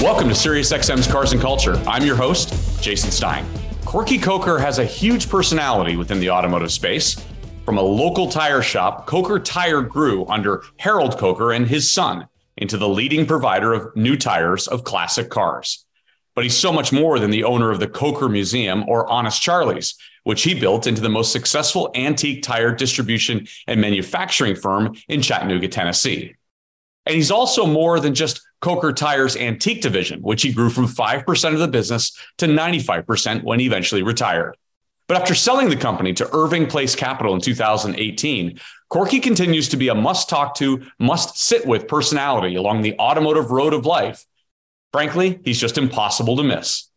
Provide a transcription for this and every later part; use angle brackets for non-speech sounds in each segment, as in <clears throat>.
Welcome to SiriusXM's Cars and Culture. I'm your host, Jason Stein. Corky Coker has a huge personality within the automotive space. From a local tire shop, Coker Tire grew under Harold Coker and his son into the leading provider of new tires of classic cars. But he's so much more than the owner of the Coker Museum or Honest Charlie's, which he built into the most successful antique tire distribution and manufacturing firm in Chattanooga, Tennessee. And he's also more than just Coker Tire's antique division, which he grew from 5% of the business to 95% when he eventually retired. But after selling the company to Irving Place Capital in 2018, Corky continues to be a must talk to, must sit with personality along the automotive road of life. Frankly, he's just impossible to miss.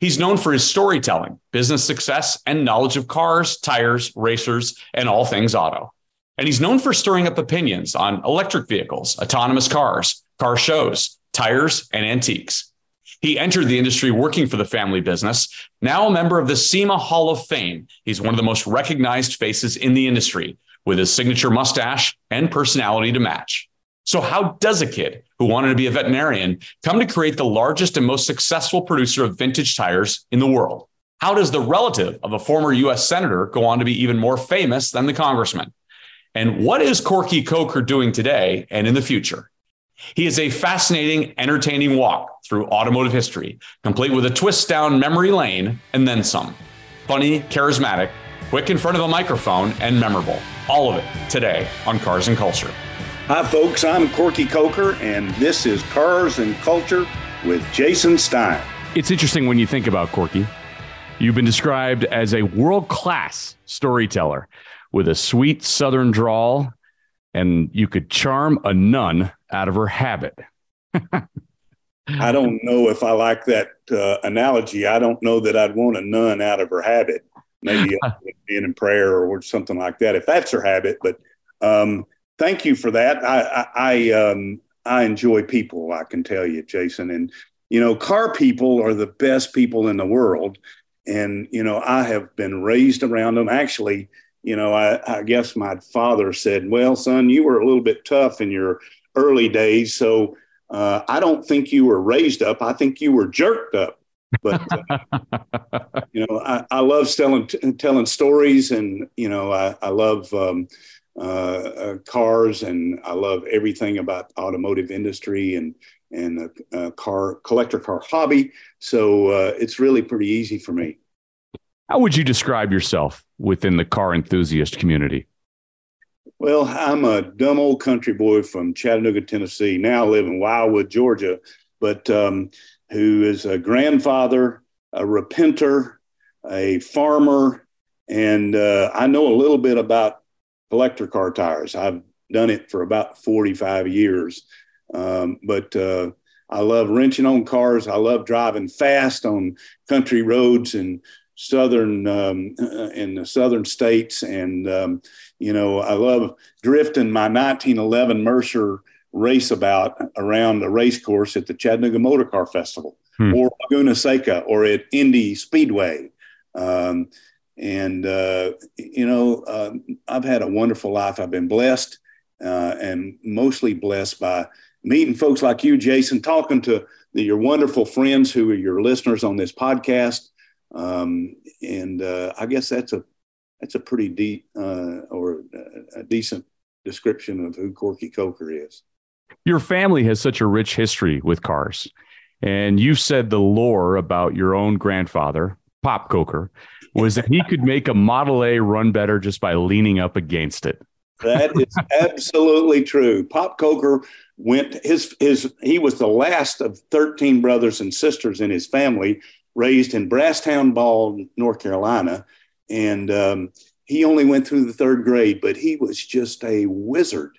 He's known for his storytelling, business success, and knowledge of cars, tires, racers, and all things auto. And he's known for stirring up opinions on electric vehicles, autonomous cars, car shows, tires, and antiques. He entered the industry working for the family business, now a member of the SEMA Hall of Fame. He's one of the most recognized faces in the industry with his signature mustache and personality to match. So, how does a kid who wanted to be a veterinarian come to create the largest and most successful producer of vintage tires in the world? How does the relative of a former US senator go on to be even more famous than the congressman? And what is Corky Coker doing today and in the future? He is a fascinating, entertaining walk through automotive history, complete with a twist down memory lane and then some. Funny, charismatic, quick in front of a microphone, and memorable. All of it today on Cars and Culture. Hi, folks. I'm Corky Coker, and this is Cars and Culture with Jason Stein. It's interesting when you think about Corky. You've been described as a world class storyteller with a sweet southern drawl, and you could charm a nun out of her habit. <laughs> I don't know if I like that uh, analogy. I don't know that I'd want a nun out of her habit. Maybe <laughs> being in prayer or something like that, if that's her habit. But um, thank you for that. I I, I, um, I enjoy people. I can tell you, Jason, and you know, car people are the best people in the world. And you know, I have been raised around them. Actually, you know, I, I guess my father said, "Well, son, you were a little bit tough in your early days, so uh, I don't think you were raised up. I think you were jerked up." But uh, <laughs> you know, I, I love telling t- telling stories, and you know, I, I love um, uh, uh cars, and I love everything about automotive industry and and the car collector car hobby. So uh, it's really pretty easy for me. How would you describe yourself within the car enthusiast community? Well, I'm a dumb old country boy from Chattanooga, Tennessee. Now I live in Wildwood, Georgia, but um, who is a grandfather, a repenter, a farmer, and uh, I know a little bit about collector car tires. I've done it for about 45 years, um, but uh, I love wrenching on cars. I love driving fast on country roads and southern um, uh, in the southern states, and um, you know I love drifting my 1911 Mercer Raceabout around the race course at the Chattanooga Motor Car Festival hmm. or Laguna Seca or at Indy Speedway. Um, and uh, you know uh, I've had a wonderful life. I've been blessed uh, and mostly blessed by meeting folks like you, Jason, talking to the, your wonderful friends who are your listeners on this podcast. Um, and uh, I guess that's a that's a pretty deep uh, or a decent description of who Corky Coker is. Your family has such a rich history with cars, and you said the lore about your own grandfather, Pop Coker, was that he <laughs> could make a Model A run better just by leaning up against it. that is <laughs> absolutely true. Pop Coker went his his he was the last of 13 brothers and sisters in his family raised in Brasstown Ball, North Carolina, and um, he only went through the third grade, but he was just a wizard.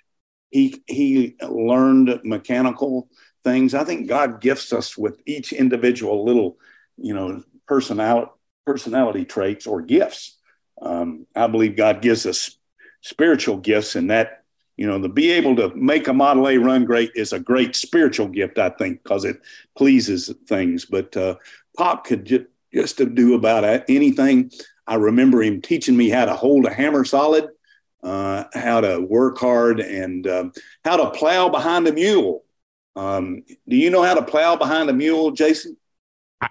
He he learned mechanical things. I think God gifts us with each individual little you know, personality personality traits or gifts. Um, I believe God gives us spiritual gifts, and that you know, to be able to make a Model A run great is a great spiritual gift, I think, because it pleases things. But uh, Pop could just, just to do about anything. I remember him teaching me how to hold a hammer solid, uh, how to work hard, and um, how to plow behind a mule. Um, do you know how to plow behind a mule, Jason?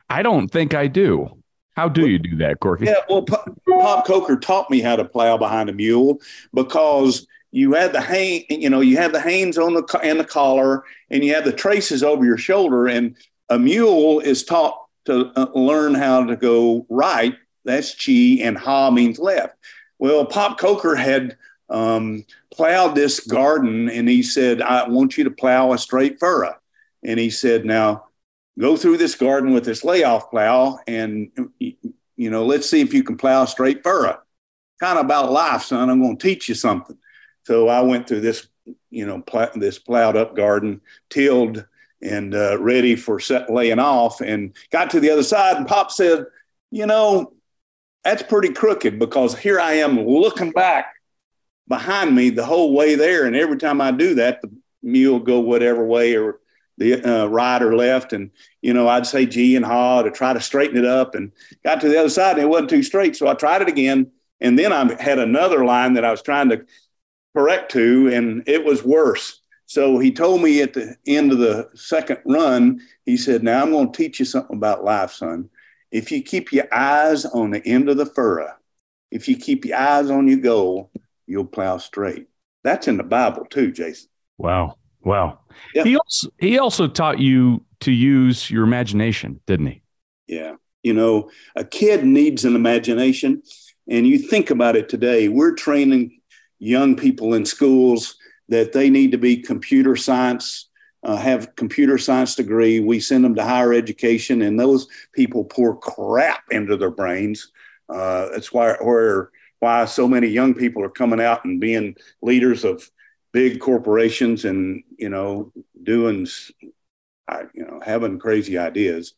I don't think I do. How do you do that, Corky? Yeah, well, Pop Coker taught me how to plow behind a mule because you had the hang, you know, you have the hames on the and the collar, and you have the traces over your shoulder. And a mule is taught to uh, learn how to go right. That's chi, and ha means left. Well, Pop Coker had um, plowed this garden, and he said, "I want you to plow a straight furrow." And he said, "Now go through this garden with this layoff plow, and you know, let's see if you can plow a straight furrow." Kind of about life, son. I'm going to teach you something. So I went through this, you know, pl- this plowed up garden, tilled and uh, ready for set laying off, and got to the other side. And Pop said, "You know, that's pretty crooked because here I am looking back behind me the whole way there, and every time I do that, the mule go whatever way or the uh, right or left, and you know, I'd say G and ha to try to straighten it up, and got to the other side, and it wasn't too straight, so I tried it again." And then I had another line that I was trying to correct to, and it was worse. So he told me at the end of the second run, he said, Now I'm going to teach you something about life, son. If you keep your eyes on the end of the furrow, if you keep your eyes on your goal, you'll plow straight. That's in the Bible too, Jason. Wow. Wow. Yeah. He also he also taught you to use your imagination, didn't he? Yeah. You know, a kid needs an imagination. And you think about it today, we're training young people in schools that they need to be computer science uh, have computer science degree. We send them to higher education and those people pour crap into their brains. Uh, that's why where why so many young people are coming out and being leaders of big corporations and you know doing you know having crazy ideas.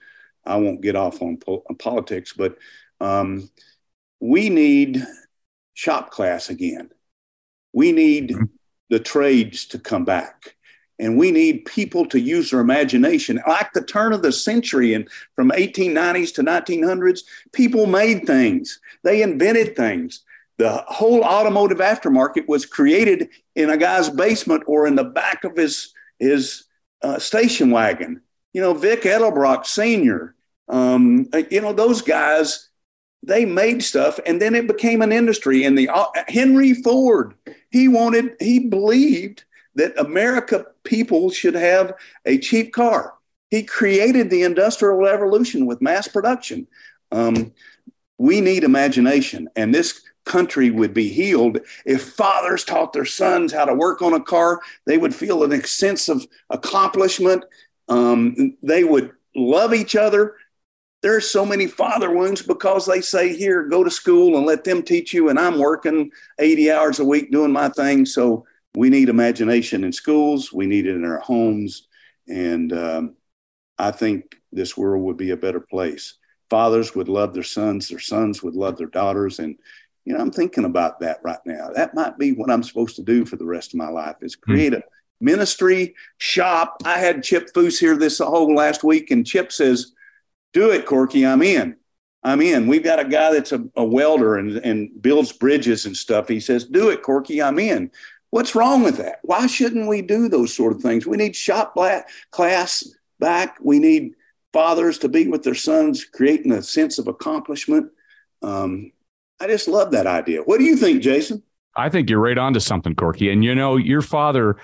I won't get off on, po- on politics but um, we need shop class again. We need mm-hmm. The trades to come back. And we need people to use their imagination. Like the turn of the century and from 1890s to 1900s, people made things, they invented things. The whole automotive aftermarket was created in a guy's basement or in the back of his, his uh, station wagon. You know, Vic Edelbrock Sr., um, you know, those guys they made stuff and then it became an industry and the uh, henry ford he wanted he believed that america people should have a cheap car. He created the industrial revolution with mass production. Um, we need imagination and this country would be healed if fathers taught their sons how to work on a car. They would feel a sense of accomplishment. Um, they would love each other there's so many father wounds because they say, here, go to school and let them teach you. And I'm working 80 hours a week doing my thing. So we need imagination in schools, we need it in our homes. And um, I think this world would be a better place. Fathers would love their sons, their sons would love their daughters. And, you know, I'm thinking about that right now. That might be what I'm supposed to do for the rest of my life is hmm. create a ministry shop. I had Chip Foose here this whole last week, and Chip says, do it, Corky. I'm in. I'm in. We've got a guy that's a, a welder and, and builds bridges and stuff. He says, Do it, Corky. I'm in. What's wrong with that? Why shouldn't we do those sort of things? We need shop class back. We need fathers to be with their sons, creating a sense of accomplishment. Um, I just love that idea. What do you think, Jason? I think you're right on to something, Corky. And you know, your father,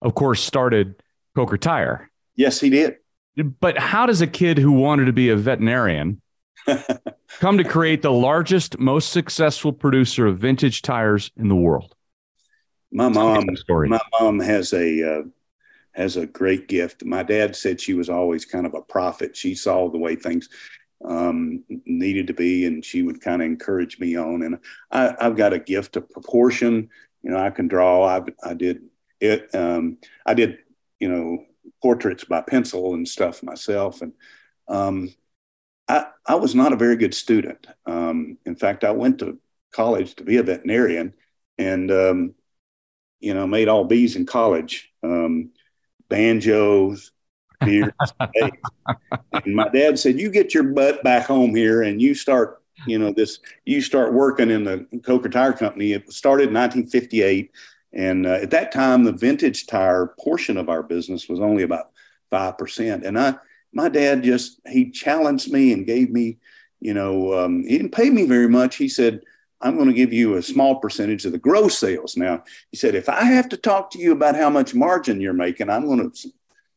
of course, started Coker Tire. Yes, he did. But how does a kid who wanted to be a veterinarian <laughs> come to create the largest, most successful producer of vintage tires in the world? My mom, my mom has a uh, has a great gift. My dad said she was always kind of a prophet. She saw the way things um, needed to be, and she would kind of encourage me on. And I, have got a gift of proportion. You know, I can draw. I, I did it. Um, I did, you know, portraits by pencil and stuff myself. And um, I, I was not a very good student. Um, in fact, I went to college to be a veterinarian and, um, you know, made all B's in college, um, banjos, beers. <laughs> and my dad said, you get your butt back home here and you start, you know, this, you start working in the Coker Tire Company. It started in 1958. And uh, at that time, the vintage tire portion of our business was only about 5%. And I, my dad just, he challenged me and gave me, you know, um, he didn't pay me very much. He said, I'm going to give you a small percentage of the gross sales. Now, he said, if I have to talk to you about how much margin you're making, I'm going to,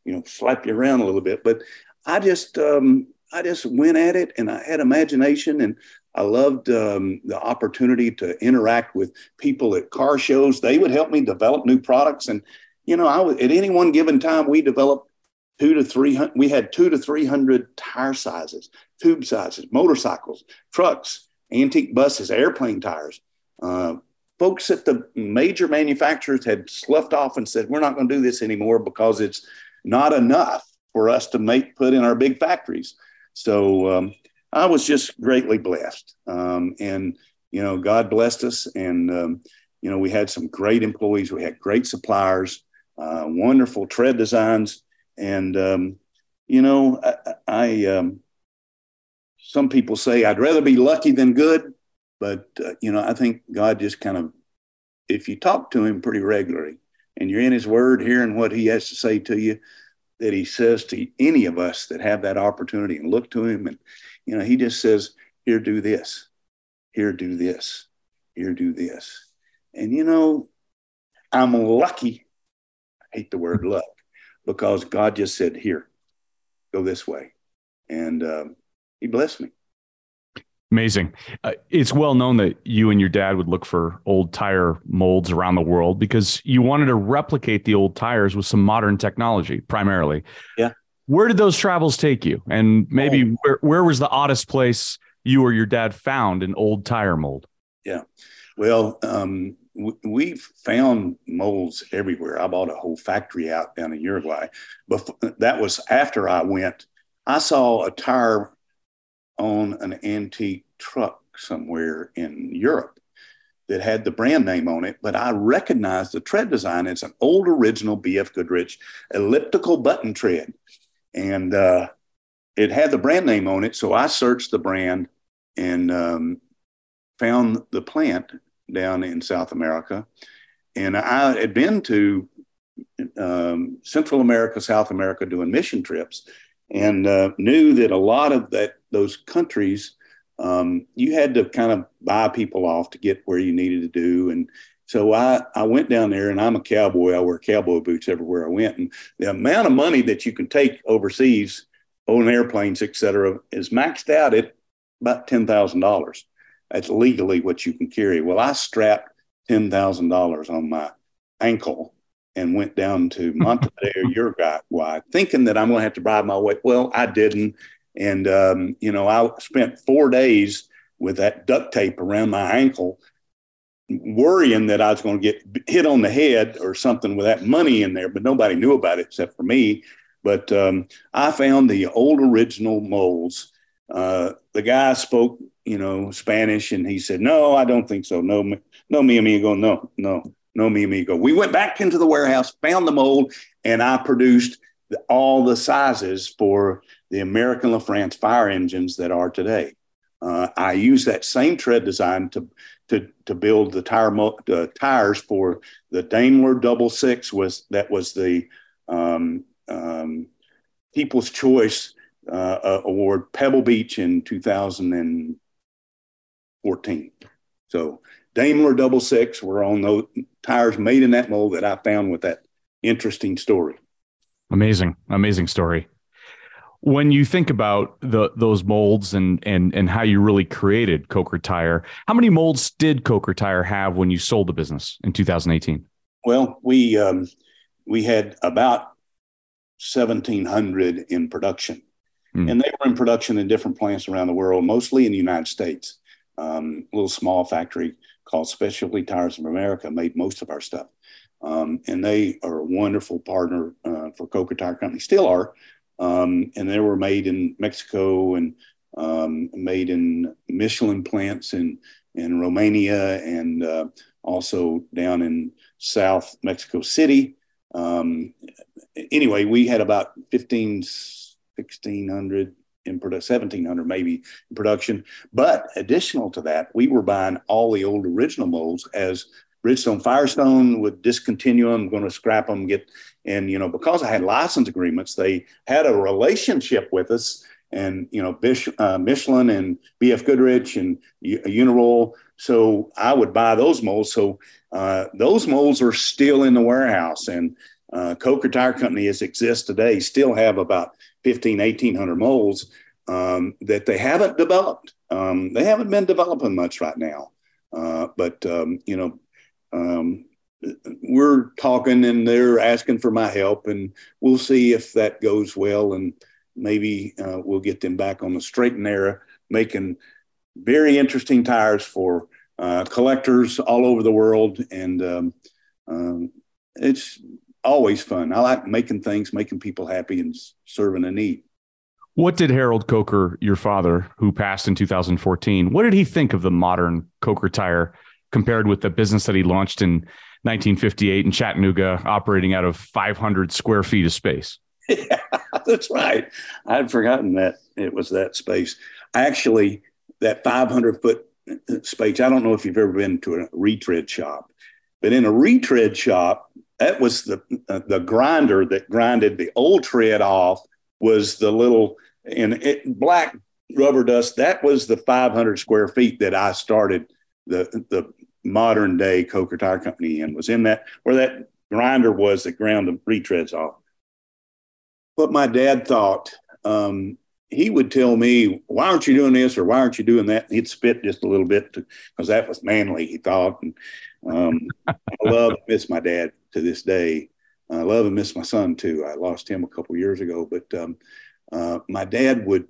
you know, slap you around a little bit. But I just, um, I just went at it and I had imagination and I loved um, the opportunity to interact with people at car shows. They would help me develop new products. And, you know, I was, at any one given time, we developed two to three hundred. We had two to three hundred tire sizes, tube sizes, motorcycles, trucks, antique buses, airplane tires. Uh, folks at the major manufacturers had sloughed off and said, "We're not going to do this anymore because it's not enough for us to make put in our big factories." So um, I was just greatly blessed, um, and you know, God blessed us, and um, you know, we had some great employees, we had great suppliers, uh, wonderful tread designs. And, um, you know, I, I um, some people say I'd rather be lucky than good, but, uh, you know, I think God just kind of, if you talk to him pretty regularly and you're in his word, hearing what he has to say to you, that he says to any of us that have that opportunity and look to him and, you know, he just says, here, do this, here, do this, here, do this. And, you know, I'm lucky. I hate the word luck because God just said, Here, go this way. And um, He blessed me. Amazing. Uh, it's well known that you and your dad would look for old tire molds around the world because you wanted to replicate the old tires with some modern technology, primarily. Yeah. Where did those travels take you? And maybe oh. where, where was the oddest place you or your dad found an old tire mold? Yeah. Well, um, we've found molds everywhere. I bought a whole factory out down in Uruguay. But that was after I went. I saw a tire on an antique truck somewhere in Europe that had the brand name on it, but I recognized the tread design. It's an old original BF Goodrich elliptical button tread. And uh, it had the brand name on it. So I searched the brand and um, found the plant down in South America. And I had been to um, Central America, South America doing mission trips and uh, knew that a lot of that those countries um, you had to kind of buy people off to get where you needed to do and so I, I went down there and I'm a cowboy. I wear cowboy boots everywhere I went. And the amount of money that you can take overseas on airplanes, et cetera, is maxed out at about $10,000. That's legally what you can carry. Well, I strapped $10,000 on my ankle and went down to <laughs> Montevideo, Uruguay, thinking that I'm going to have to bribe my way. Well, I didn't. And, um, you know, I spent four days with that duct tape around my ankle, worrying that I was going to get hit on the head or something with that money in there, but nobody knew about it except for me. But um, I found the old original molds. Uh, the guy spoke you know, Spanish. And he said, no, I don't think so. No, no, mi amigo. No, no, no, mi amigo. We went back into the warehouse, found the mold, and I produced all the sizes for the American LaFrance fire engines that are today. Uh, I used that same tread design to to to build the tire uh, tires for the Daimler Double Six was that was the um, um, People's Choice uh, Award Pebble Beach in 2014. So Daimler double six were on those tires made in that mold that I found with that interesting story. Amazing, amazing story. When you think about the those molds and and and how you really created Coker Tire, how many molds did Coker Tire have when you sold the business in 2018? Well, we um, we had about 1,700 in production, mm. and they were in production in different plants around the world, mostly in the United States um, a little small factory called Specialty Tires of America made most of our stuff. Um, and they are a wonderful partner uh, for Coker Tire Company, still are. Um, and they were made in Mexico and um, made in Michelin plants in, in Romania and uh, also down in South Mexico City. Um, anyway, we had about 15, 1600 in production, 1700 maybe in production. But additional to that, we were buying all the old original molds as Bridgestone Firestone would discontinue them, going to scrap them, get, and, you know, because I had license agreements, they had a relationship with us and, you know, Bish, uh, Michelin and BF Goodrich and Uniroyal. So I would buy those molds. So uh, those molds are still in the warehouse and uh, Coker Tire Company as exists today still have about 15, 1800 molds um, that they haven't developed. Um, they haven't been developing much right now. Uh, but, um, you know, um, we're talking and they're asking for my help, and we'll see if that goes well. And maybe uh, we'll get them back on the straight and narrow, making very interesting tires for uh, collectors all over the world. And um, um, it's always fun. I like making things, making people happy, and serving a need. What did Harold Coker, your father, who passed in 2014, what did he think of the modern Coker tire compared with the business that he launched in 1958 in Chattanooga, operating out of 500 square feet of space? <laughs> Yeah, that's right. I'd forgotten that it was that space. Actually, that 500 foot space, I don't know if you've ever been to a retread shop, but in a retread shop, that was the uh, the grinder that grinded the old tread off was the little and it, black rubber dust. That was the 500 square feet that I started the the modern day Coker Tire Company in. Was in that where that grinder was that ground the retreads off. But my dad thought, um, he would tell me, "Why aren't you doing this?" or "Why aren't you doing that?" And he'd spit just a little bit because that was manly. He thought, and um, I love miss my dad to this day. I love and miss my son too. I lost him a couple years ago, but um, uh, my dad would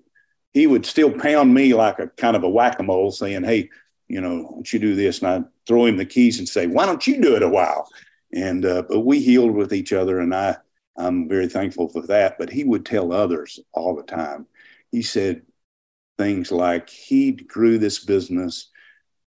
he would still pound me like a kind of a whack a mole, saying, "Hey, you know, why don't you do this?" And I'd throw him the keys and say, "Why don't you do it a while?" And uh, but we healed with each other, and I I'm very thankful for that. But he would tell others all the time. He said things like he grew this business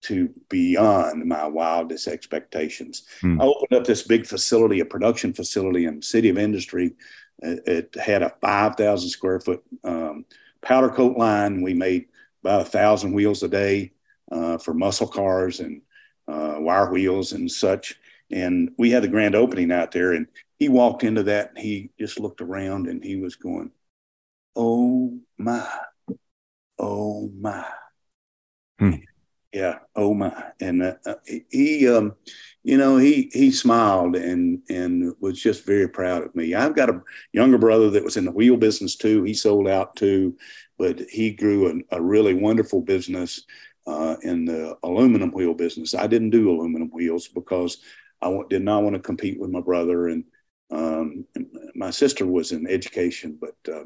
to beyond my wildest expectations. Hmm. I opened up this big facility, a production facility in the city of industry. It, had a 5,000 square foot um, powder coat line. We made about a thousand wheels a day uh, for muscle cars and uh, wire wheels and such. And we had the grand opening out there, and he walked into that and he just looked around and he was going, Oh my, oh my. Hmm. Yeah oh my. And uh, uh, he um you know he he smiled and and was just very proud of me. I've got a younger brother that was in the wheel business too. He sold out too but he grew a, a really wonderful business uh, in the aluminum wheel business. I didn't do aluminum wheels because i did not want to compete with my brother and, um, and my sister was in education but uh,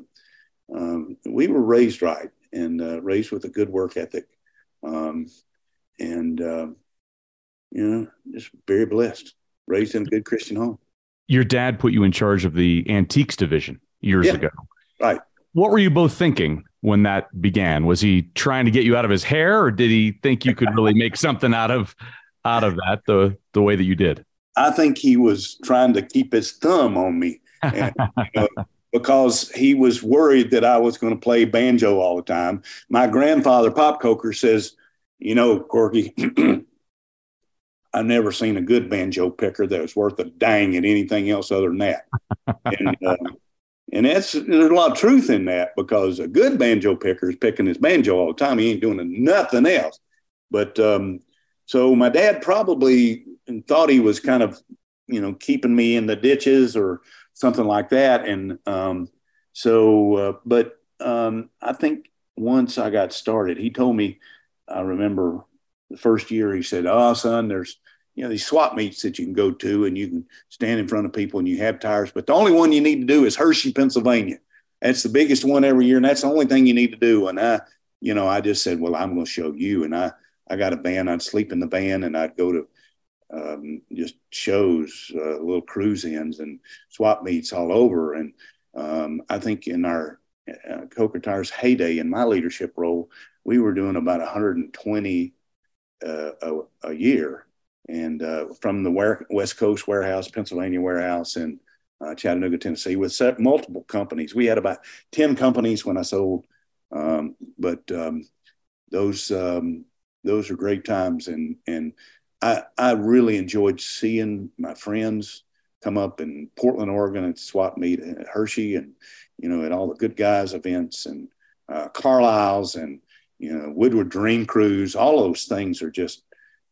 um, we were raised right and uh, raised with a good work ethic. Um, and uh, you know, just very blessed, raised in a good Christian home. Your dad put you in charge of the antiques division years yeah, ago, right? What were you both thinking when that began? Was he trying to get you out of his hair, or did he think you could really make something out of out of that the the way that you did? I think he was trying to keep his thumb on me. And, you know, <laughs> because he was worried that I was going to play banjo all the time. My grandfather, Pop Coker, says you know, Corky, <clears throat> I've never seen a good banjo picker that was worth a dang at anything else other than that. <laughs> and, uh, and that's there's a lot of truth in that because a good banjo picker is picking his banjo all the time. He ain't doing nothing else. But um, so my dad probably thought he was kind of, you know, keeping me in the ditches or something like that. And um, so, uh, but um, I think once I got started, he told me I remember the first year he said, "Oh, son, there's you know these swap meets that you can go to, and you can stand in front of people and you have tires, but the only one you need to do is Hershey, Pennsylvania. That's the biggest one every year, and that's the only thing you need to do." And I, you know, I just said, "Well, I'm going to show you." And I, I got a van. I'd sleep in the van, and I'd go to um, just shows, uh, little cruise ins and swap meets all over. And um, I think in our uh, Coker Tire's heyday in my leadership role, we were doing about 120 uh, a, a, year, and uh, from the West Coast warehouse, Pennsylvania warehouse, and uh, Chattanooga, Tennessee, with multiple companies. We had about 10 companies when I sold, um, but um, those um, those are great times. And, and I, I really enjoyed seeing my friends come up in Portland, Oregon at swap meet at Hershey and, you know, at all the good guys events and uh, Carlisle's and, you know, Woodward Dream Cruise, all those things are just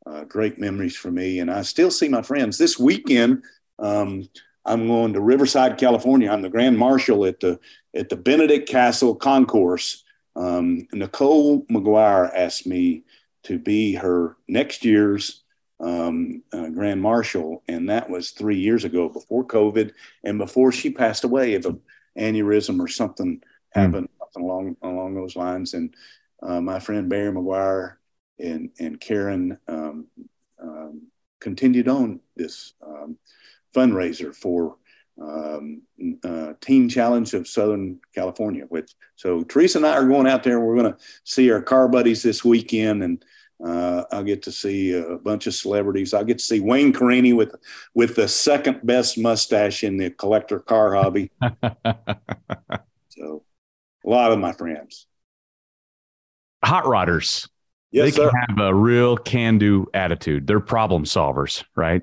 uh, great memories for me. And I still see my friends this weekend. Um, I'm going to Riverside, California. I'm the Grand Marshal at the at the Benedict Castle Concours. Um, Nicole McGuire asked me to be her next year's um, uh, Grand Marshal, and that was three years ago, before COVID, and before she passed away of an aneurysm or something mm. happened, something along along those lines. And uh, my friend Barry McGuire and and Karen um, um, continued on this um, fundraiser for um, uh, Teen Challenge of Southern California. Which so Teresa and I are going out there. We're going to see our car buddies this weekend, and uh, I'll get to see a bunch of celebrities. I'll get to see Wayne Carini with with the second best mustache in the collector car hobby. <laughs> so, a lot of my friends. Hot rodders. Yes, they sir. can have a real can-do attitude. They're problem solvers, right?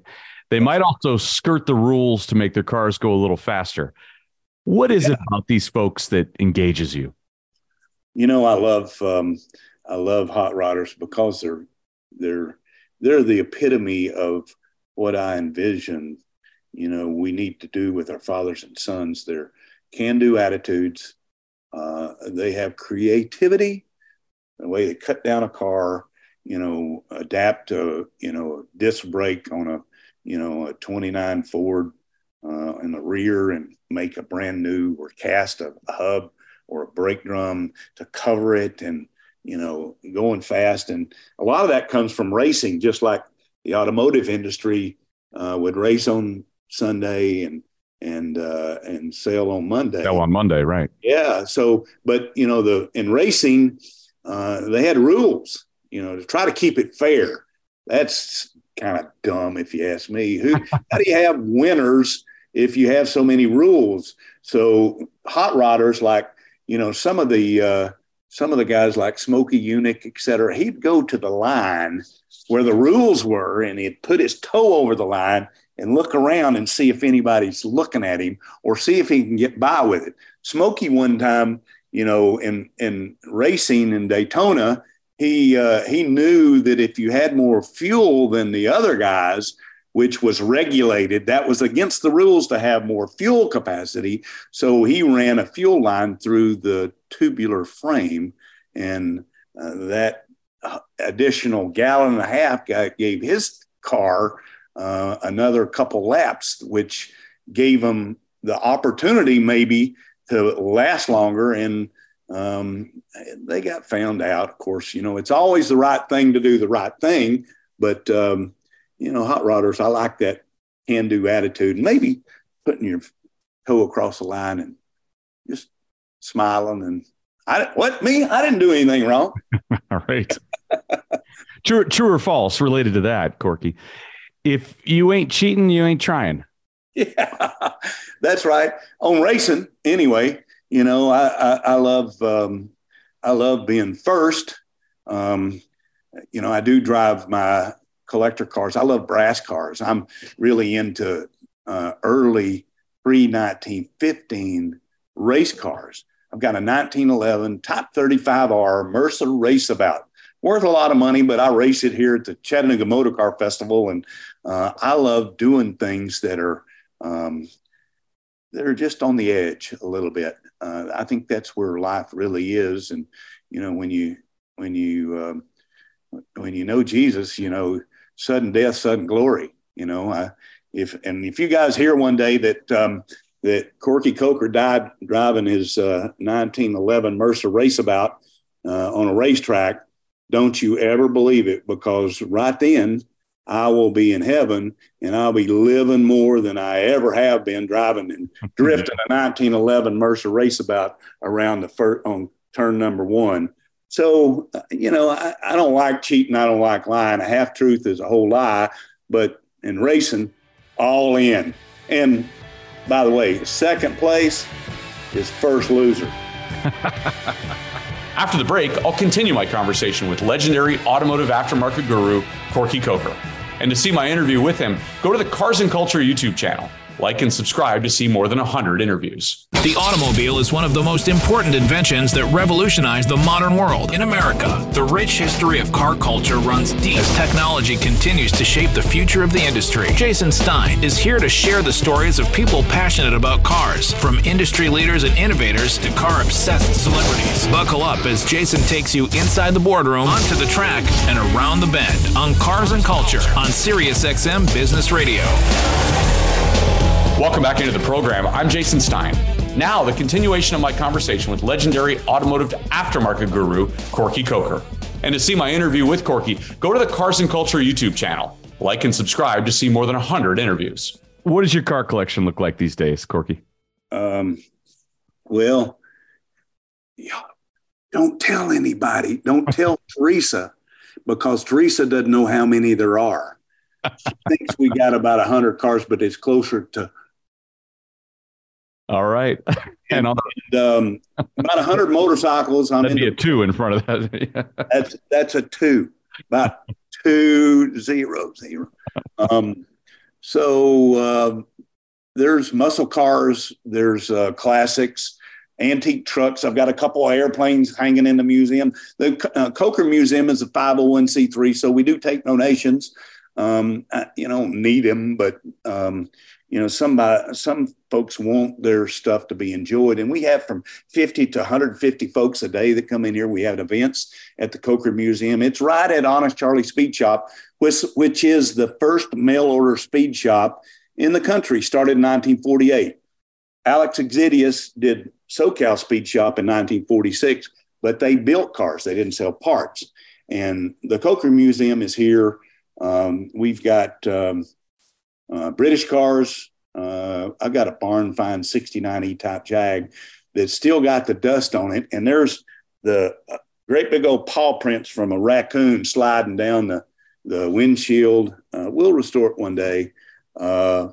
They might also skirt the rules to make their cars go a little faster. What is yeah. it about these folks that engages you? You know, I love um, I love hot rodders because they're they're they're the epitome of what I envision. You know, we need to do with our fathers and sons. They're can-do attitudes. Uh, they have creativity, the way they cut down a car. You know, adapt a you know a disc brake on a you know, a 29 Ford uh, in the rear and make a brand new or cast a, a, hub or a brake drum to cover it and, you know, going fast. And a lot of that comes from racing, just like the automotive industry uh, would race on Sunday and, and, uh, and sell on Monday. Sail on Monday, right. Yeah. So, but, you know, the, in racing, uh, they had rules, you know, to try to keep it fair. That's kind of dumb, if you ask me. Who, how do you have winners if you have so many rules? So hot rodders, like you know, some of the uh, some of the guys like Smokey Yunick, et cetera, he'd go to the line where the rules were, and he'd put his toe over the line and look around and see if anybody's looking at him or see if he can get by with it. Smokey one time, you know, in in racing in Daytona, he uh, he knew that if you had more fuel than the other guys, which was regulated, that was against the rules to have more fuel capacity. So he ran a fuel line through the tubular frame, and uh, that additional gallon and a half gave his car uh, another couple laps, which gave him the opportunity maybe to last longer and um, they got found out. Of course, you know, it's always the right thing to do the right thing. But, um, you know, hot rodders, I like that can do attitude maybe putting your toe across the line and just smiling and I, what me? I didn't do anything wrong. All <laughs> right. true, true or false related to that, Corky. If you ain't cheating, you ain't trying. Yeah, <laughs> that's right. On racing, anyway, you know, I, I, I love, um, I love being first. Um, you know, I do drive my collector cars. I love brass cars. I'm really into uh, early pre 1915 race cars. I've got a 1911 Type 35R Mercer Raceabout. Worth a lot of money, but I race it here at the Chattanooga Motor Car Festival, and uh, I love doing things that are um, that are just on the edge a little bit. Uh, I think that's where life really is. And you know, when you when you um, when you know Jesus, you know, sudden death, sudden glory. You know, I, if and if you guys hear one day that um, that Corky Coker died driving his uh, 1911 Mercer Raceabout uh, on a racetrack, don't you ever believe it because right then I will be in heaven and I'll be living more than I ever have been driving and <laughs> drifting a 1911 Mercer raceabout around the first on turn number one. So, you know, I, I don't like cheating. I don't like lying. A half truth is a whole lie, but in racing, all in. And by the way, second place is first loser. <laughs> After the break, I'll continue my conversation with legendary automotive aftermarket guru, Corky Coker. And to see my interview with him, go to the Cars and Culture YouTube channel. Like and subscribe to see more than 100 interviews. The automobile is one of the most important inventions that revolutionized the modern world. In America, the rich history of car culture runs deep as technology continues to shape the future of the industry. Jason Stein is here to share the stories of people passionate about cars, from industry leaders and innovators to car obsessed celebrities. Buckle up as Jason takes you inside the boardroom, onto the track, and around the bend on Cars and Culture on SiriusXM Business Radio. Welcome back into the program. I'm Jason Stein. Now, the continuation of my conversation with legendary automotive aftermarket guru, Corky Coker. And to see my interview with Corky, go to the Cars and Culture YouTube channel. Like and subscribe to see more than 100 interviews. What does your car collection look like these days, Corky? Um, well, yeah, don't tell anybody. Don't <laughs> tell Teresa because Teresa doesn't know how many there are. She thinks we got about 100 cars, but it's closer to all right. <laughs> And, and um, about 100 motorcycles. I'm That'd be a two in front of that. <laughs> that's that's a two, about two zero zero. Um, so uh, there's muscle cars, there's uh, classics, antique trucks. I've got a couple of airplanes hanging in the museum. The uh, Coker Museum is a 501c3, so we do take donations. Um, I, you don't need them, but um, you know, somebody, some folks want their stuff to be enjoyed. And we have from 50 to 150 folks a day that come in here. We have events at the Coker Museum. It's right at Honest Charlie Speed Shop, which, which is the first mail order speed shop in the country, started in 1948. Alex Xydias did SoCal Speed Shop in 1946, but they built cars, they didn't sell parts. And the Coker Museum is here. Um, we've got um, uh, British cars. Uh, I've got a barn find 69E type Jag that's still got the dust on it. And there's the uh, great big old paw prints from a raccoon sliding down the, the windshield. Uh, we'll restore it one day. Uh,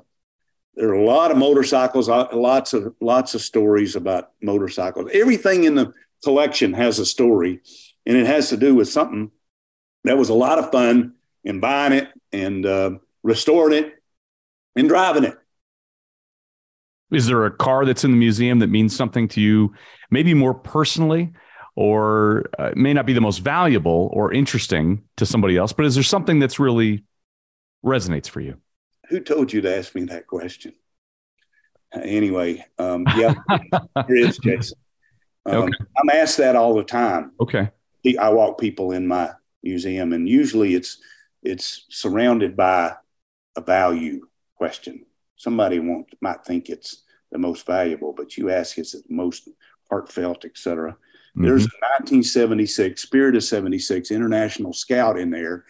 there are a lot of motorcycles, uh, lots of lots of stories about motorcycles. Everything in the collection has a story, and it has to do with something that was a lot of fun in buying it and uh, restoring it and driving it. Is there a car that's in the museum that means something to you, maybe more personally, or uh, may not be the most valuable or interesting to somebody else, but is there something that's really resonates for you? Who told you to ask me that question? Anyway, um, yeah, <laughs> there is, Jason. Um, okay. I'm asked that all the time. Okay. I walk people in my museum, and usually it's it's surrounded by a value question. Somebody won't might think it's the most valuable, but you ask is it the most heartfelt, etc. Mm-hmm. There's a 1976 Spirit of 76 International Scout in there,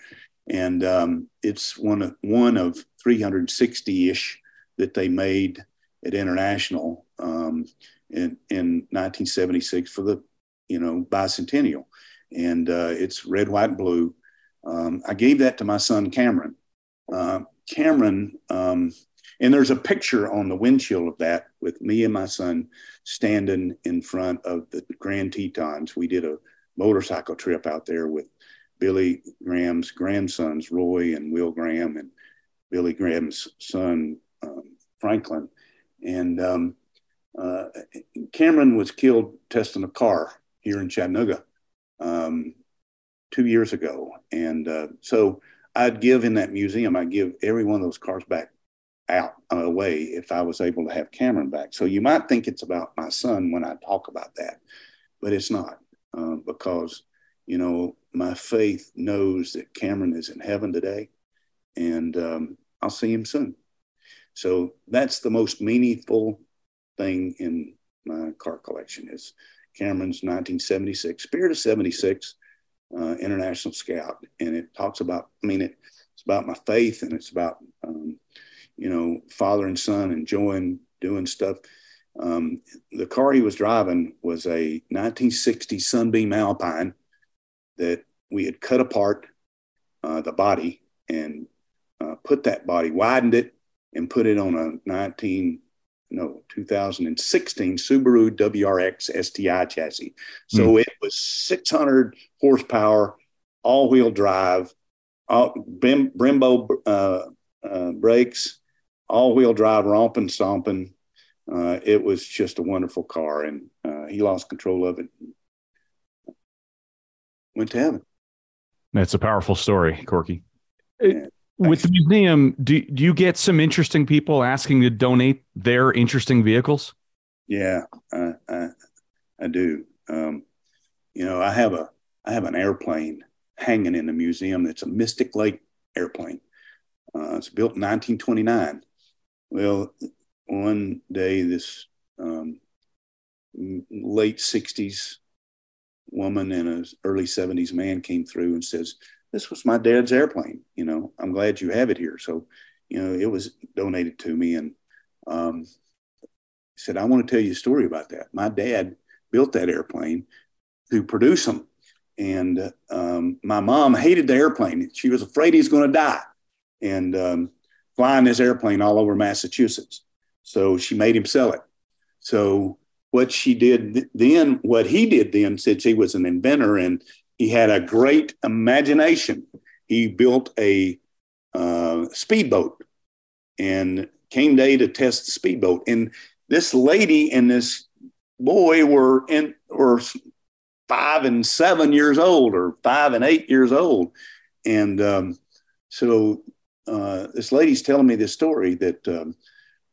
and um, it's one of one of 360 ish that they made at International um, in in 1976 for the you know bicentennial, and uh, it's red, white, and blue. Um, I gave that to my son Cameron. Uh, Cameron, um, and there's a picture on the windshield of that with me and my son standing in front of the Grand Tetons. We did a motorcycle trip out there with Billy Graham's grandsons, Roy and Will Graham, and Billy Graham's son, um, Franklin. And um, uh, Cameron was killed testing a car here in Chattanooga um, two years ago. And uh, so I'd give in that museum, I'd give every one of those cars back out uh, away if I was able to have Cameron back. So you might think it's about my son when I talk about that, but it's not uh, because, you know, my faith knows that Cameron is in heaven today and um, I'll see him soon. So that's the most meaningful thing in my car collection is Cameron's 1976 Spirit of 76 uh, International Scout, and it talks about. I mean, it it's about my faith, and it's about um, you know father and son enjoying doing stuff. Um, the car he was driving was a 1960 Sunbeam Alpine that we had cut apart uh, the body and uh, put that body, widened it, and put it on a 19 no 2016 Subaru WRX STI chassis. So mm. it was 600 horsepower, all wheel drive, all, Brim, Brembo uh, uh, brakes, all wheel drive, romping, stomping. Uh, it was just a wonderful car, and uh, he lost control of it. Went to heaven. That's a powerful story, Corky. Yeah. With the museum, do, do you get some interesting people asking to donate their interesting vehicles? Yeah, I, I, I do. Um, you know, I have a I have an airplane hanging in the museum. That's a Mystic Lake airplane. Uh, it's built in 1929. Well, one day this um, late 60s woman and an early 70s man came through and says, this was my dad's airplane. You know, I'm glad you have it here. So, you know, it was donated to me. And um, said, I want to tell you a story about that. My dad built that airplane to produce them. And um, my mom hated the airplane. She was afraid he's going to die. And um, flying this airplane all over Massachusetts. So she made him sell it. So what she did then, what he did then, since he was an inventor and he had a great imagination. He built a uh, speedboat and came day to test the speedboat. And this lady and this boy were in were five and seven years old, or five and eight years old. And um, so uh, this lady's telling me this story that um,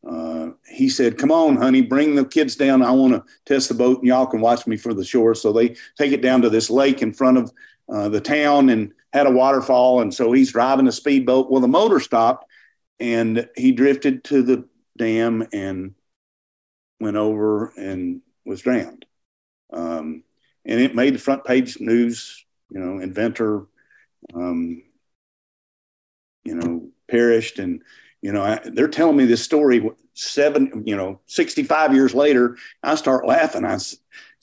uh, he said, Come on, honey, bring the kids down. I want to test the boat and y'all can watch me for the shore. So they take it down to this lake in front of uh, the town and had a waterfall. And so he's driving a speedboat. Well, the motor stopped and he drifted to the dam and went over and was drowned. Um, and it made the front page news, you know, inventor, um, you know, perished. And you know, I, they're telling me this story seven, you know, 65 years later. I start laughing. I said,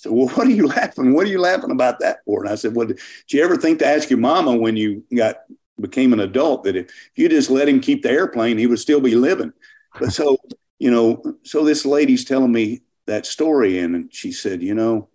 well, what are you <laughs> laughing? What are you laughing about that for? And I said, well, did you ever think to ask your mama when you got became an adult that if you just let him keep the airplane, he would still be living? But so, you know, so this lady's telling me that story. And she said, you know,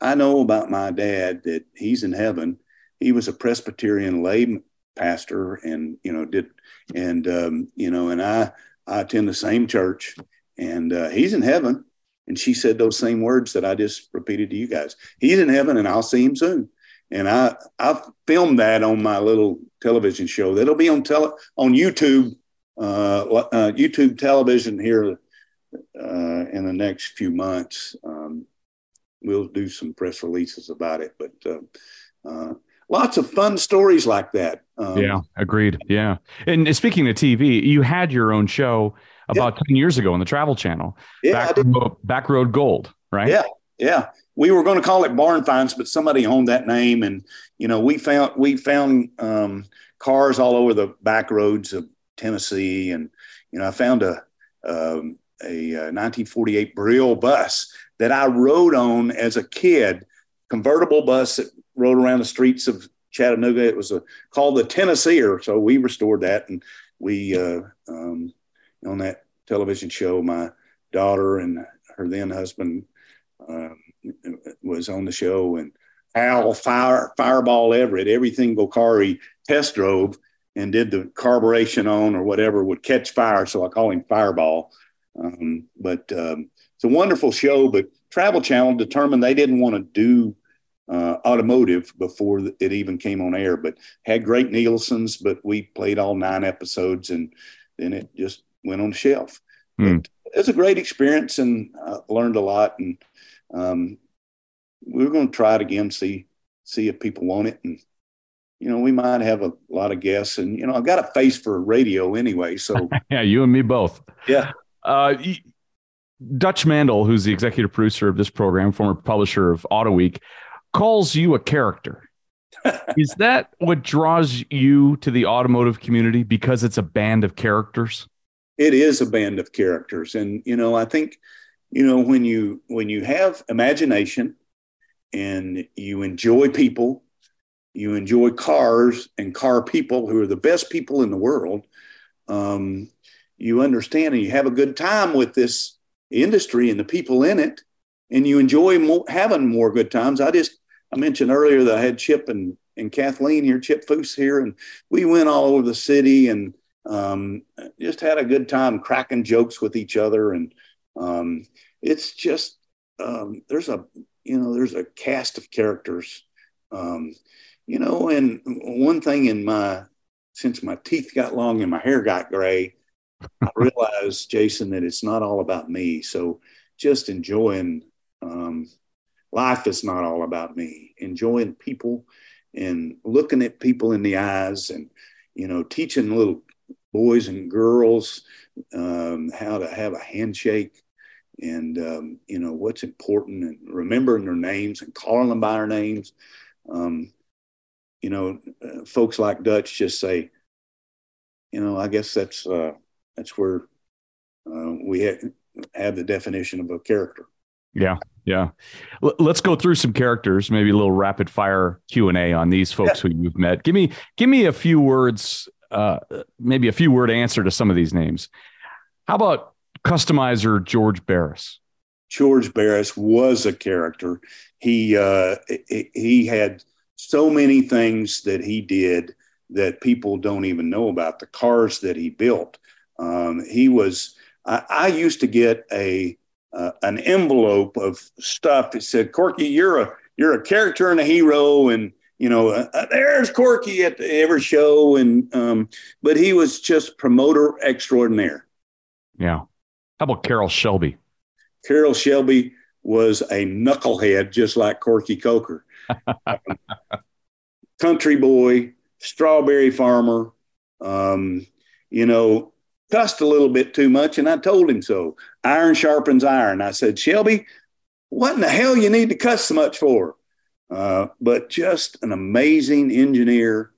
I know about my dad that he's in heaven. He was a Presbyterian lay pastor and, you know, did and um, you know, and I I attend the same church, and uh, he's in heaven. And she said those same words that I just repeated to you guys. He's in heaven, and I'll see him soon. And I I filmed that on my little television show. That'll be on tele on YouTube, uh, uh, YouTube television here uh, in the next few months. Um, we'll do some press releases about it, but uh, uh, lots of fun stories like that. Um, yeah, agreed. Yeah. And speaking of TV, you had your own show about yeah. 10 years ago on the Travel Channel. Yeah, Back, Road, Back Road Gold, right? Yeah. Yeah. We were going to call it Barn Finds, but somebody owned that name. And, you know, we found, we found um, cars all over the back roads of Tennessee. And, you know, I found a, um, a, a 1948 Brill bus that I rode on as a kid, convertible bus that rode around the streets of Chattanooga. It was a, called the Tennesseer. So we restored that. And we, uh, um, on that television show, my daughter and her then husband um, was on the show. And Al Fire, Fireball Everett, every single car he test drove and did the carburation on or whatever would catch fire. So I call him Fireball. Um, but um, it's a wonderful show. But Travel Channel determined they didn't want to do uh, automotive before it even came on air, but had great Nielsen's, but we played all nine episodes and then it just went on the shelf. Mm. It was a great experience and uh, learned a lot. And um, we are going to try it again, see, see if people want it. And, you know, we might have a lot of guests and, you know, I've got a face for radio anyway. So <laughs> yeah, you and me both. Yeah. Uh, Dutch Mandel, who's the executive producer of this program, former publisher of Auto Week, calls you a character. <laughs> Is that what draws you to the automotive community because it's a band of characters? It is a band of characters, and you know, I think, you know, when you when you have imagination and you enjoy people, you enjoy cars and car people who are the best people in the world. Um, you understand and you have a good time with this industry and the people in it, and you enjoy more, having more good times. I just I mentioned earlier that I had Chip and and Kathleen here, Chip Foose here, and we went all over the city and um, just had a good time cracking jokes with each other. And um, it's just um, there's a you know there's a cast of characters, um, you know. And one thing in my since my teeth got long and my hair got gray, I <laughs> realized Jason that it's not all about me. So just enjoying um, life is not all about me. Enjoying people and looking at people in the eyes and you know teaching little boys and girls um, how to have a handshake and um, you know what's important and remembering their names and calling them by their names. Um, you know uh, folks like dutch just say you know i guess that's uh, that's where uh, we ha- have the definition of a character. Yeah yeah L- let's go through some characters maybe a little rapid fire q&a on these folks yeah. who you've met give me give me a few words uh, maybe a few word answer to some of these names. How about customizer George Barris? George Barris was a character. He uh, he had so many things that he did that people don't even know about. The cars that he built. Um, he was. I, I, used to get a uh, an envelope of stuff that said, "Corky, you're a you're a character and a hero," and you know, uh, uh, there's Corky at every show, and um, but he was just promoter extraordinaire. Yeah. How about Carroll Shelby? Carroll Shelby was a knucklehead, just like Corky Coker. <laughs> Country boy, strawberry farmer. Um, you know, cussed a little bit too much, and I told him so. Iron sharpens iron. I said, Shelby, what in the hell you need to cuss so much for? Uh, but just an amazing engineer,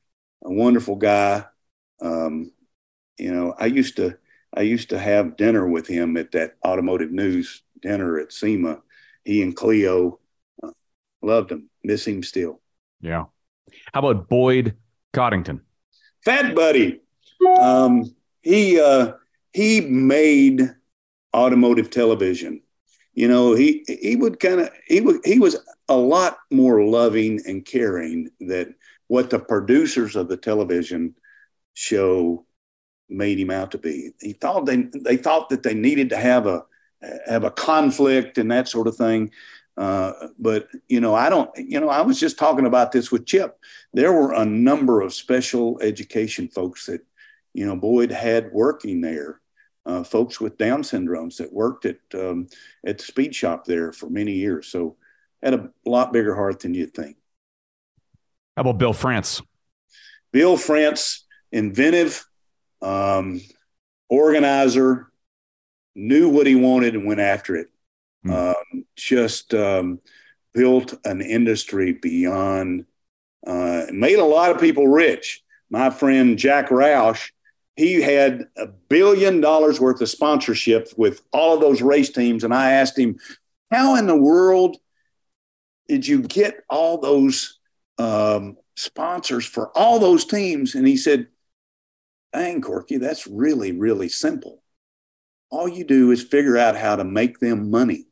a wonderful guy. Um, you know, I used to I used to have dinner with him at that automotive news dinner at SEMA. He and Cleo uh, loved him, miss him still. Yeah. How about Boyd Coddington? Fat Buddy. Um, he uh, he made automotive television. You know, he he would kind of he would he was a lot more loving and caring that what the producers of the television show made him out to be. He thought they they thought that they needed to have a have a conflict and that sort of thing. Uh, but you know, I don't. You know, I was just talking about this with Chip. There were a number of special education folks that you know Boyd had working there. Uh, folks with Down syndromes that worked at um, at the speed shop there for many years. So had a lot bigger heart than you'd think. How about Bill France? Bill France, inventive, um, organizer, knew what he wanted and went after it. Mm. Um, just um, built an industry beyond, uh, made a lot of people rich. My friend Jack Roush, he had a billion dollars worth of sponsorship with all of those race teams. And I asked him, how in the world did you get all those um, sponsors for all those teams? And he said, dang, Corky, that's really, really simple. All you do is figure out how to make them money.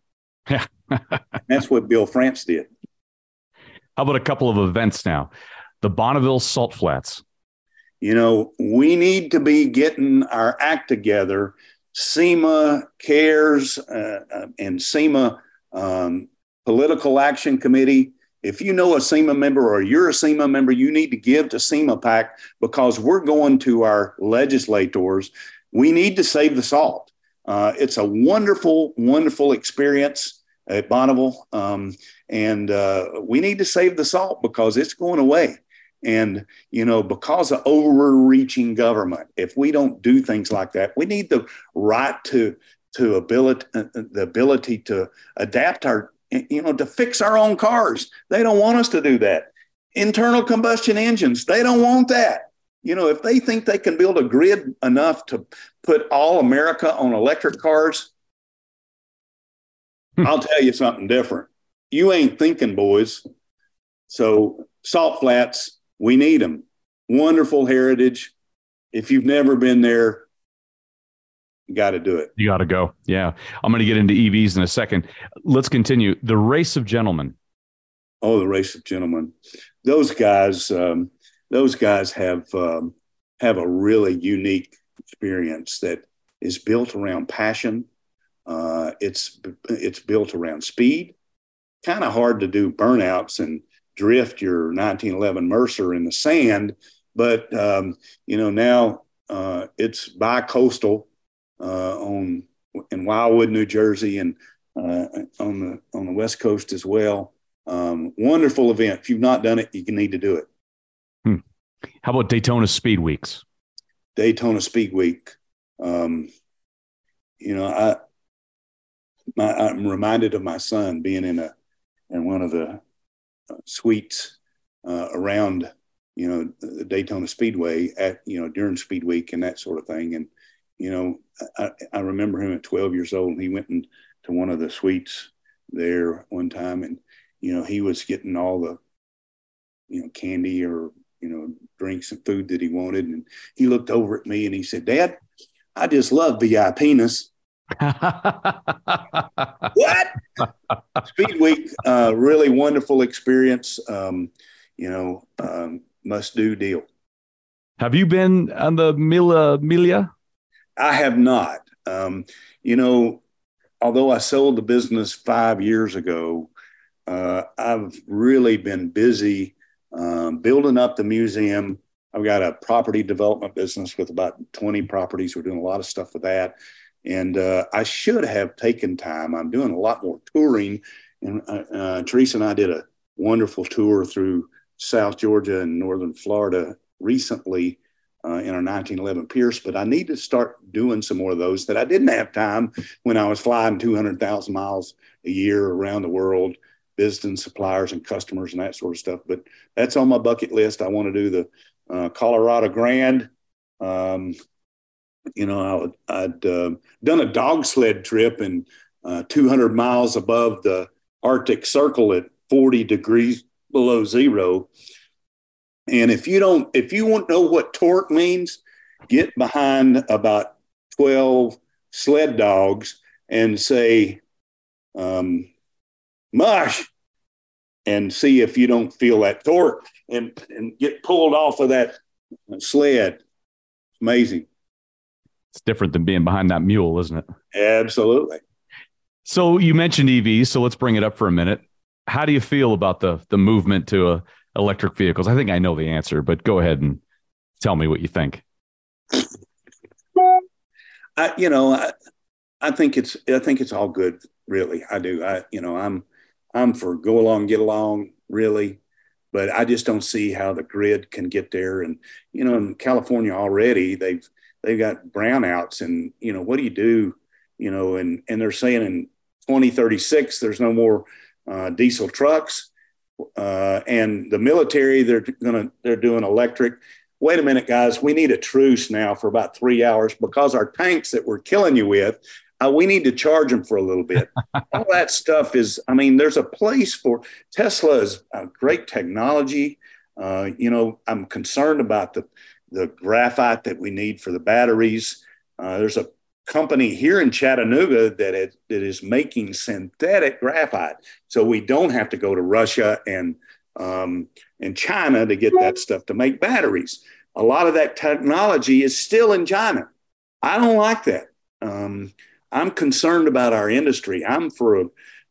<laughs> That's what Bill France did. How about a couple of events now? The Bonneville Salt Flats. You know, we need to be getting our act together. SEMA cares uh, uh and SEMA um, political action committee. If you know a SEMA member or you're a SEMA member, you need to give to SEMA PAC because we're going to our legislators. We need to save the salt. Uh, it's a wonderful, wonderful experience at Bonneville. Um, and uh, we need to save the salt because it's going away. And, you know, because of overreaching government, if we don't do things like that, we need the right to, to ability, uh, the ability to adapt our you know, to fix our own cars. They don't want us to do that. internal combustion engines. They don't want that. You know, if they think they can build a grid enough to put all America on electric cars, hmm. I'll tell you something different. You ain't thinking, boys. So, salt flats, we need them. Wonderful heritage. If you've never been there, you got to do it. You got to go. Yeah. I'm going to get into EVs in a second. Let's continue. The race of gentlemen. Oh, the race of gentlemen. Those guys, um, those guys have um, have a really unique experience that is built around passion. Uh, it's it's built around speed. Kind of hard to do burnouts and drift your 1911 Mercer in the sand, but um, you know now uh, it's bi-coastal uh, on in Wildwood, New Jersey, and uh, on the on the West Coast as well. Um, wonderful event. If you've not done it, you need to do it. Hmm. How about Daytona Speed Weeks? Daytona Speed Week. Um, you know, I my, I'm reminded of my son being in a in one of the suites uh, around you know the Daytona Speedway at you know during Speed Week and that sort of thing. And you know, I, I remember him at 12 years old. And he went into one of the suites there one time, and you know he was getting all the you know candy or you know drinks and food that he wanted, and he looked over at me and he said, "Dad, I just love VIPness." What? Speed Week, uh, really wonderful experience. Um, you know, um, must do deal. Have you been on the Mille Miglia? I have not. Um, you know, although I sold the business five years ago, uh, I've really been busy um, building up the museum. I've got a property development business with about 20 properties. We're doing a lot of stuff with that. And uh, I should have taken time. I'm doing a lot more touring. And uh, uh Teresa and I did a wonderful tour through South Georgia and Northern Florida recently uh, in our 1911 Pierce, but I need to start doing some more of those that I didn't have time when I was flying 200,000 miles a year around the world, visiting suppliers and customers and that sort of stuff. But that's on my bucket list. I want to do the uh, Colorado Grand. Um, you know, I, would uh, done a dog sled trip and uh, 200 miles above the Arctic Circle at 40 degrees below zero and if you don't, if you want to know what torque means, get behind about 12 sled dogs and say, um, mush, and see if you don't feel that torque and, and get pulled off of that sled. Amazing. It's different than being behind that mule, isn't it? Absolutely. So you mentioned EVs, so let's bring it up for a minute. How do you feel about the the movement to a electric vehicles? I think I know the answer, but go ahead and tell me what you think. I, you know, I, I think it's I think it's all good. Really, I do. I, you know, I'm I'm for go along, get along. Really, but I just don't see how the grid can get there. And you know, in California already, they've they've got brownouts, and you know, what do you do? You know, and and they're saying in 2036 there's no more uh, diesel trucks uh, and the military they're gonna they're doing electric. Wait a minute, guys, we need a truce now for about three hours because our tanks that we're killing you with, uh, we need to charge them for a little bit. <laughs> All that stuff is, I mean, there's a place for Tesla is a great technology. Uh, you know, I'm concerned about the the graphite that we need for the batteries. Uh, there's a company here in Chattanooga that, it, that is making synthetic graphite. So we don't have to go to Russia and, um, and China to get that stuff to make batteries. A lot of that technology is still in China. I don't like that. Um, I'm concerned about our industry. I'm for a,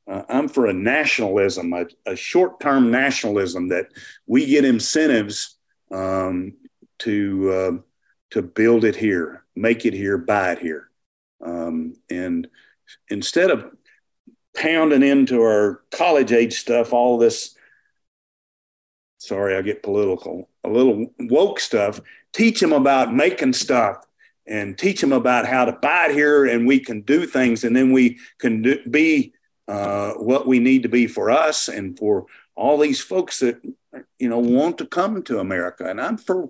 uh, I'm for a nationalism, a, a short-term nationalism that we get incentives um, to uh, to build it here, make it here, buy it here. Um, and instead of pounding into our college age stuff, all this, sorry, I get political, a little woke stuff, teach them about making stuff and teach them about how to buy it here and we can do things and then we can do, be uh, what we need to be for us and for all these folks that you know, want to come to America. And I'm for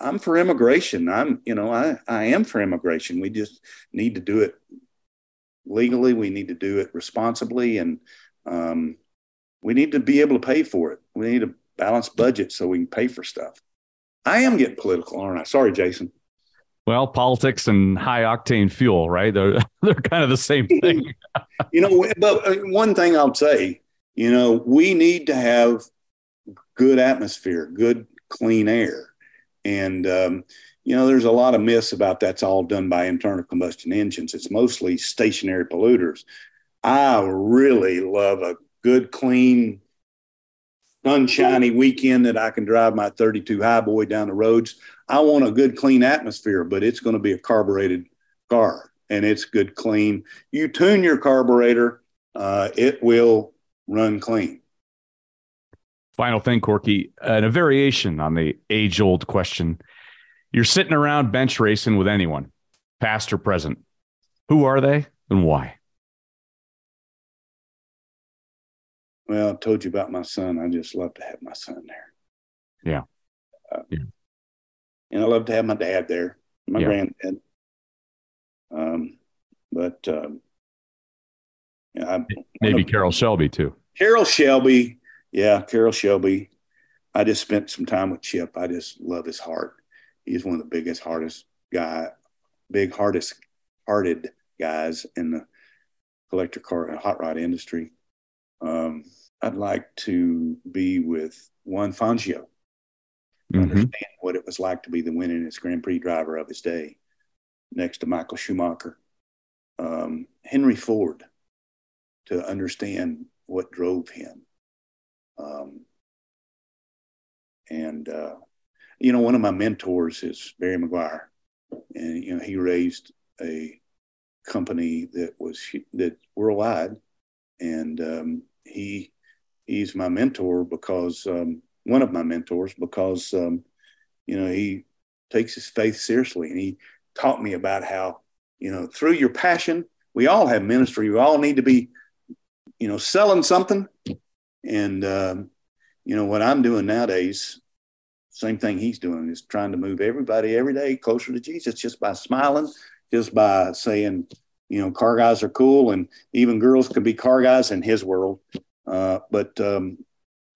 I'm for immigration. I'm, you know, I, I am for immigration. We just need to do it legally. We need to do it responsibly, and um, we need to be able to pay for it. We need a balanced budget so we can pay for stuff. I am getting political, aren't I? Sorry, Jason. Well, politics and high octane fuel, right? They're <laughs> they're kind of the same <laughs> thing. you know, but uh, one thing I'll say, you know, we need to have good atmosphere, good clean air, and um, you know, there's a lot of myths about that's all done by internal combustion engines. It's mostly stationary polluters. I really love a good, clean, sunshiny weekend that I can drive my 32 highboy down the roads. I want a good, clean atmosphere, but it's going to be a carbureted car and it's good, clean. You tune your carburetor, uh, it will run clean. Final thing, Corky, and a variation on the age old question. You're sitting around bench racing with anyone, past or present. Who are they and why? Well, I told you about my son. I just love to have my son there. Yeah. Uh, yeah. And I love to have my dad there, my yeah. granddad. Um, but um, yeah, maybe Carroll Shelby too. Carroll Shelby, yeah, Carroll Shelby. I just spent some time with Chip. I just love his heart. He's one of the biggest, hardest guy, big, hardest hearted guys in the collector car and hot rod industry. Um, I'd like to be with Juan Fangio, mm-hmm. understand what it was like to be the winningest Grand Prix driver of his day, next to Michael Schumacher. Um, Henry Ford, to understand what drove him. Um, and, uh, you know, one of my mentors is Barry McGuire, And, you know, he raised a company that was that worldwide. And um, he he's my mentor because um, one of my mentors because um, you know he takes his faith seriously. And he taught me about how you know through your passion we all have ministry. We all need to be you know selling something and um, you know what i'm doing nowadays same thing he's doing is trying to move everybody every day closer to jesus just by smiling just by saying you know, car guys are cool, and even girls can be car guys in his world. Uh, but um,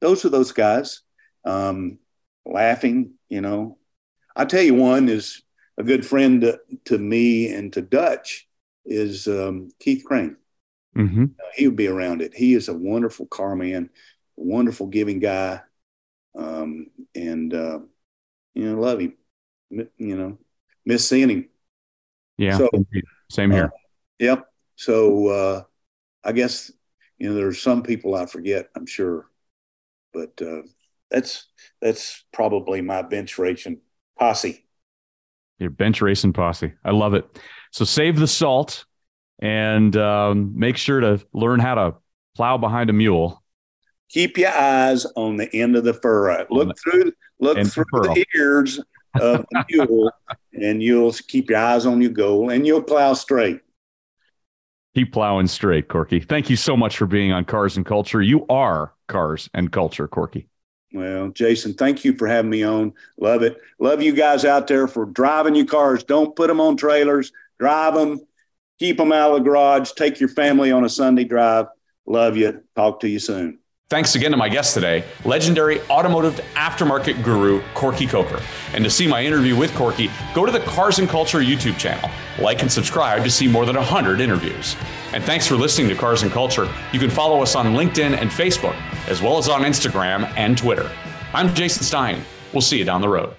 those are those guys um, laughing. You know, I tell you, one is a good friend to, to me and to Dutch is um, Keith Crain. Mm-hmm. Uh, he would be around it. He is a wonderful car man, wonderful giving guy, um, and uh, you know, love him. You know, miss seeing him. Yeah, so, same here. Uh, Yep. So uh, I guess you know there's some people I forget. I'm sure, but uh, that's that's probably my bench racing posse. Your bench racing posse. I love it. So save the salt and um, make sure to learn how to plow behind a mule. Keep your eyes on the end of the furrow. Look through look through the ears of the <laughs> mule, and you'll keep your eyes on your goal, and you'll plow straight. Keep plowing straight, Corky. Thank you so much for being on Cars and Culture. You are Cars and Culture, Corky. Well, Jason, thank you for having me on. Love it. Love you guys out there for driving your cars. Don't put them on trailers. Drive them. Keep them out of the garage. Take your family on a Sunday drive. Love you. Talk to you soon. Thanks again to my guest today, legendary automotive aftermarket guru Corky Coker. And to see my interview with Corky, go to the Cars and Culture YouTube channel. Like and subscribe to see more than 100 interviews. And thanks for listening to Cars and Culture. You can follow us on LinkedIn and Facebook, as well as on Instagram and Twitter. I'm Jason Stein. We'll see you down the road.